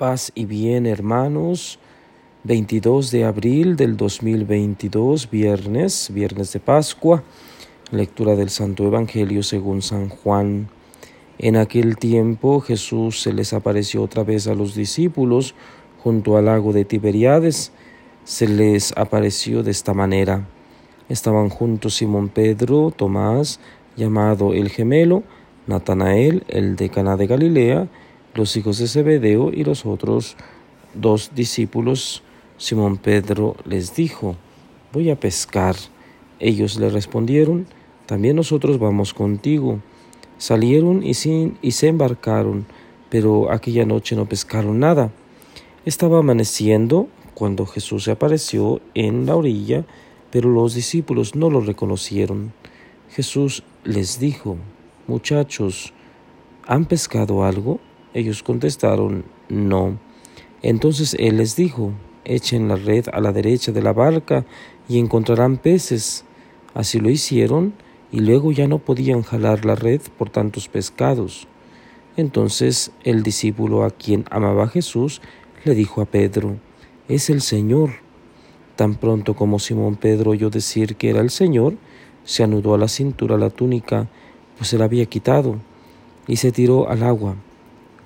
Paz y bien, hermanos. 22 de abril del 2022, viernes, viernes de Pascua. Lectura del Santo Evangelio según San Juan. En aquel tiempo Jesús se les apareció otra vez a los discípulos junto al lago de Tiberiades. Se les apareció de esta manera. Estaban juntos Simón Pedro, Tomás, llamado el gemelo, Natanael, el de Caná de Galilea, los hijos de Zebedeo y los otros dos discípulos. Simón Pedro les dijo, voy a pescar. Ellos le respondieron, también nosotros vamos contigo. Salieron y, y se embarcaron, pero aquella noche no pescaron nada. Estaba amaneciendo cuando Jesús se apareció en la orilla, pero los discípulos no lo reconocieron. Jesús les dijo, muchachos, ¿han pescado algo? Ellos contestaron, no. Entonces él les dijo, echen la red a la derecha de la barca y encontrarán peces. Así lo hicieron y luego ya no podían jalar la red por tantos pescados. Entonces el discípulo a quien amaba Jesús le dijo a Pedro, es el Señor. Tan pronto como Simón Pedro oyó decir que era el Señor, se anudó a la cintura la túnica, pues se la había quitado, y se tiró al agua.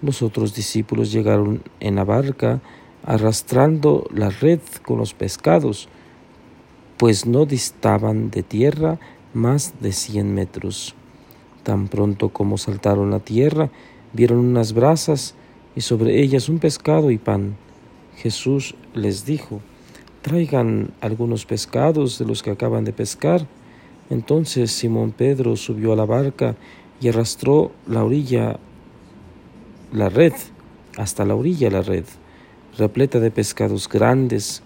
Los otros discípulos llegaron en la barca arrastrando la red con los pescados, pues no distaban de tierra más de cien metros. Tan pronto como saltaron a tierra, vieron unas brasas y sobre ellas un pescado y pan. Jesús les dijo, traigan algunos pescados de los que acaban de pescar. Entonces Simón Pedro subió a la barca y arrastró la orilla la red, hasta la orilla la red, repleta de pescados grandes.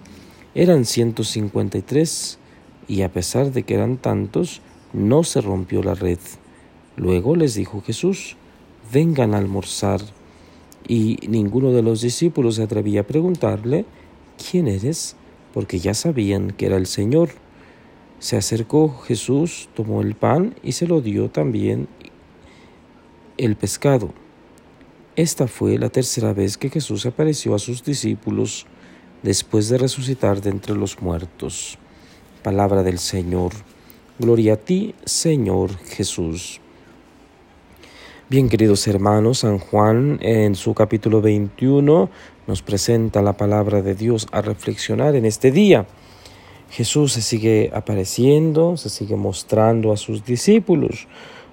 Eran ciento cincuenta y tres, y a pesar de que eran tantos, no se rompió la red. Luego les dijo Jesús, vengan a almorzar. Y ninguno de los discípulos se atrevía a preguntarle, ¿quién eres? porque ya sabían que era el Señor. Se acercó Jesús, tomó el pan y se lo dio también el pescado. Esta fue la tercera vez que Jesús apareció a sus discípulos después de resucitar de entre los muertos. Palabra del Señor. Gloria a ti, Señor Jesús. Bien, queridos hermanos, San Juan en su capítulo 21 nos presenta la palabra de Dios a reflexionar en este día. Jesús se sigue apareciendo, se sigue mostrando a sus discípulos.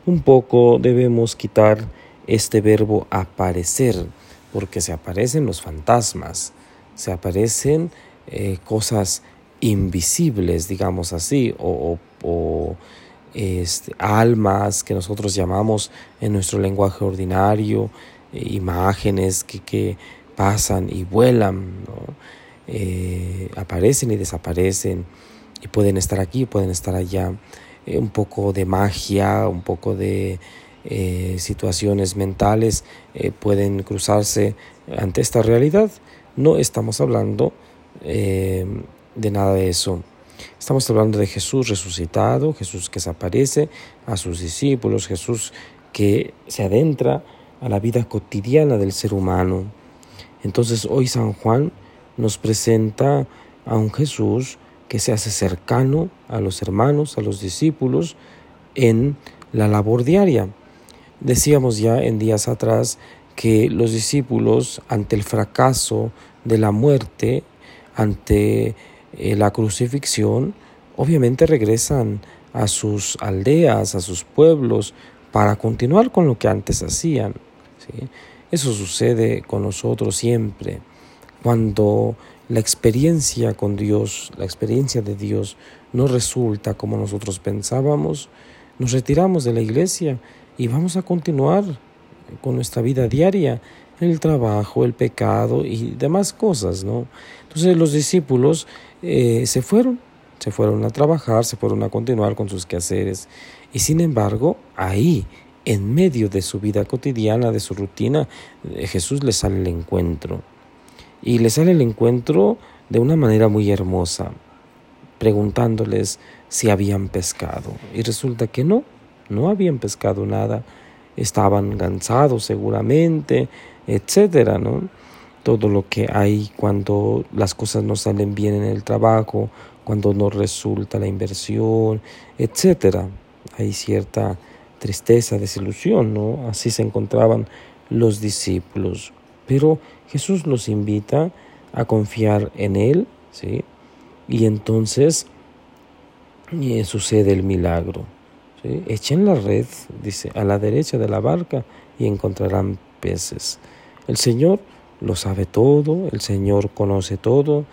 Un poco debemos quitar este verbo aparecer, porque se aparecen los fantasmas, se aparecen eh, cosas invisibles, digamos así, o, este, almas que nosotros llamamos en nuestro lenguaje ordinario, eh, imágenes que, pasan y vuelan, eh, aparecen y desaparecen, y pueden estar aquí, pueden estar allá. un poco de magia, un poco de eh, situaciones mentales eh, pueden cruzarse ante esta realidad. No estamos hablando eh, de nada de eso. Estamos hablando de Jesús resucitado, Jesús que se aparece a sus discípulos, Jesús que se adentra a la vida cotidiana del ser humano. Entonces hoy San Juan nos presenta a un Jesús que se hace cercano a los hermanos, a los discípulos en la labor diaria. Decíamos ya en días atrás que los discípulos ante el fracaso de la muerte, ante eh, la crucifixión, obviamente regresan a sus aldeas, a sus pueblos, para continuar con lo que antes hacían. Eso sucede con nosotros siempre. Cuando la experiencia con Dios, la experiencia de Dios no resulta como nosotros pensábamos, nos retiramos de la iglesia y vamos a continuar con nuestra vida diaria, el trabajo, el pecado y demás cosas, ¿no? Entonces los discípulos eh, se fueron, se fueron a trabajar, se fueron a continuar con sus quehaceres y sin embargo ahí, en medio de su vida cotidiana, de su rutina, eh, Jesús les sale el encuentro. Y les sale el encuentro de una manera muy hermosa, preguntándoles si habían pescado. Y resulta que no, no habían pescado nada, estaban cansados seguramente, etcétera, ¿no? todo lo que hay cuando las cosas no salen bien en el trabajo, cuando no resulta la inversión, etcétera. Hay cierta tristeza, desilusión, ¿no? Así se encontraban los discípulos. Pero Jesús los invita a confiar en Él, ¿sí? Y entonces eh, sucede el milagro. ¿Sí? Echen la red, dice, a la derecha de la barca y encontrarán peces. El Señor lo sabe todo, el Señor conoce todo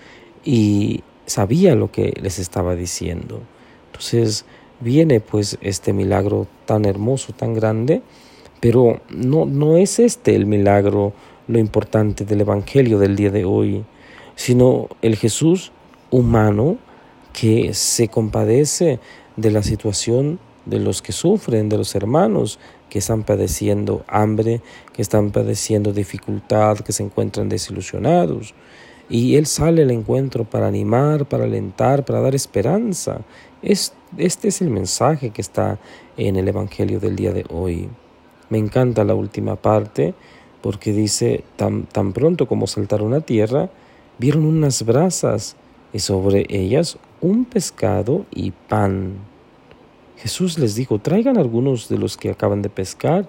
y sabía lo que les estaba diciendo. Entonces viene pues este milagro tan hermoso, tan grande, pero no, no es este el milagro lo importante del Evangelio del día de hoy, sino el Jesús humano que se compadece de la situación de los que sufren, de los hermanos que están padeciendo hambre, que están padeciendo dificultad, que se encuentran desilusionados. Y Él sale al encuentro para animar, para alentar, para dar esperanza. este es el mensaje que está en el Evangelio del día de hoy. Me encanta la última parte porque dice, tan, tan pronto como saltaron a tierra, vieron unas brasas y sobre ellas un pescado y pan. Jesús les dijo, traigan algunos de los que acaban de pescar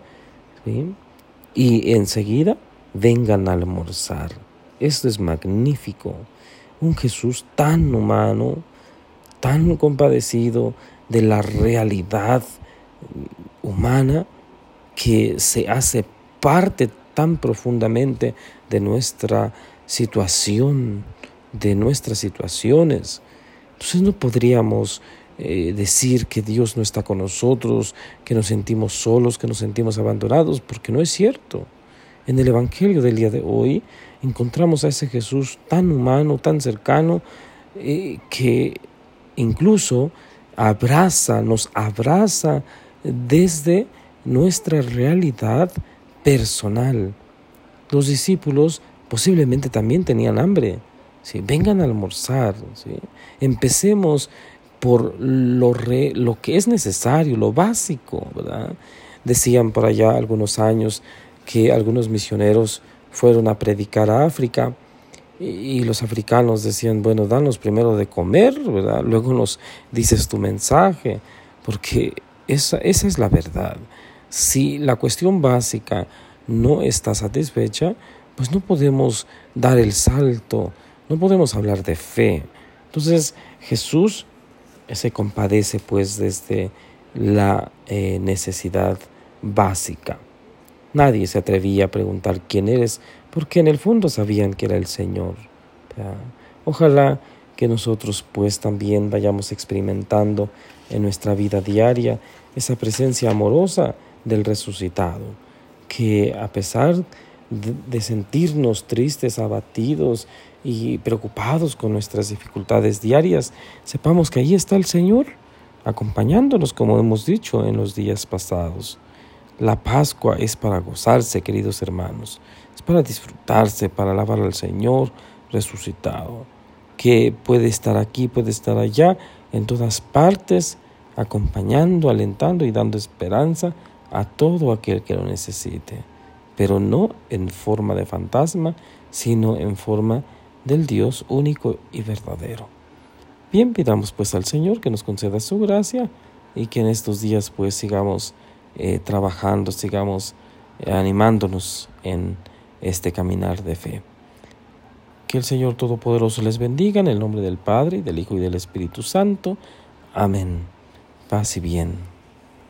y enseguida vengan a almorzar. Esto es magnífico. Un Jesús tan humano, tan compadecido de la realidad humana que se hace parte tan profundamente de nuestra situación, de nuestras situaciones. Entonces no podríamos eh, decir que Dios no está con nosotros, que nos sentimos solos, que nos sentimos abandonados, porque no es cierto. En el Evangelio del día de hoy encontramos a ese Jesús tan humano, tan cercano, eh, que incluso abraza, nos abraza desde nuestra realidad personal. Los discípulos posiblemente también tenían hambre. ¿sí? Vengan a almorzar. ¿sí? Empecemos por lo, lo que es necesario, lo básico. ¿verdad? Decían por allá algunos años que algunos misioneros fueron a predicar a África y, los africanos decían, bueno, danos primero de comer, ¿verdad? luego nos dices tu mensaje, porque esa, esa es la verdad. Si la cuestión básica no está satisfecha, pues no podemos dar el salto, no podemos hablar de fe. Entonces Jesús se compadece pues desde la eh, necesidad básica. Nadie se atrevía a preguntar quién eres, porque en el fondo sabían que era el Señor. Ojalá que nosotros pues también vayamos experimentando en nuestra vida diaria esa presencia amorosa del resucitado, que a pesar de, sentirnos tristes, abatidos y preocupados con nuestras dificultades diarias, sepamos que ahí está el Señor, acompañándonos, como hemos dicho en los días pasados. La Pascua es para gozarse, queridos hermanos, es para disfrutarse, para alabar al Señor resucitado, que puede estar aquí, puede estar allá, en todas partes, acompañando, alentando y dando esperanza a todo aquel que lo necesite, pero no en forma de fantasma, sino en forma del Dios único y verdadero. Bien, pidamos pues al Señor que nos conceda su gracia y que en estos días pues sigamos eh, trabajando, sigamos eh, animándonos en este caminar de fe. Que el Señor Todopoderoso les bendiga en el nombre del Padre, del Hijo y del Espíritu Santo. Amén. Paz y bien.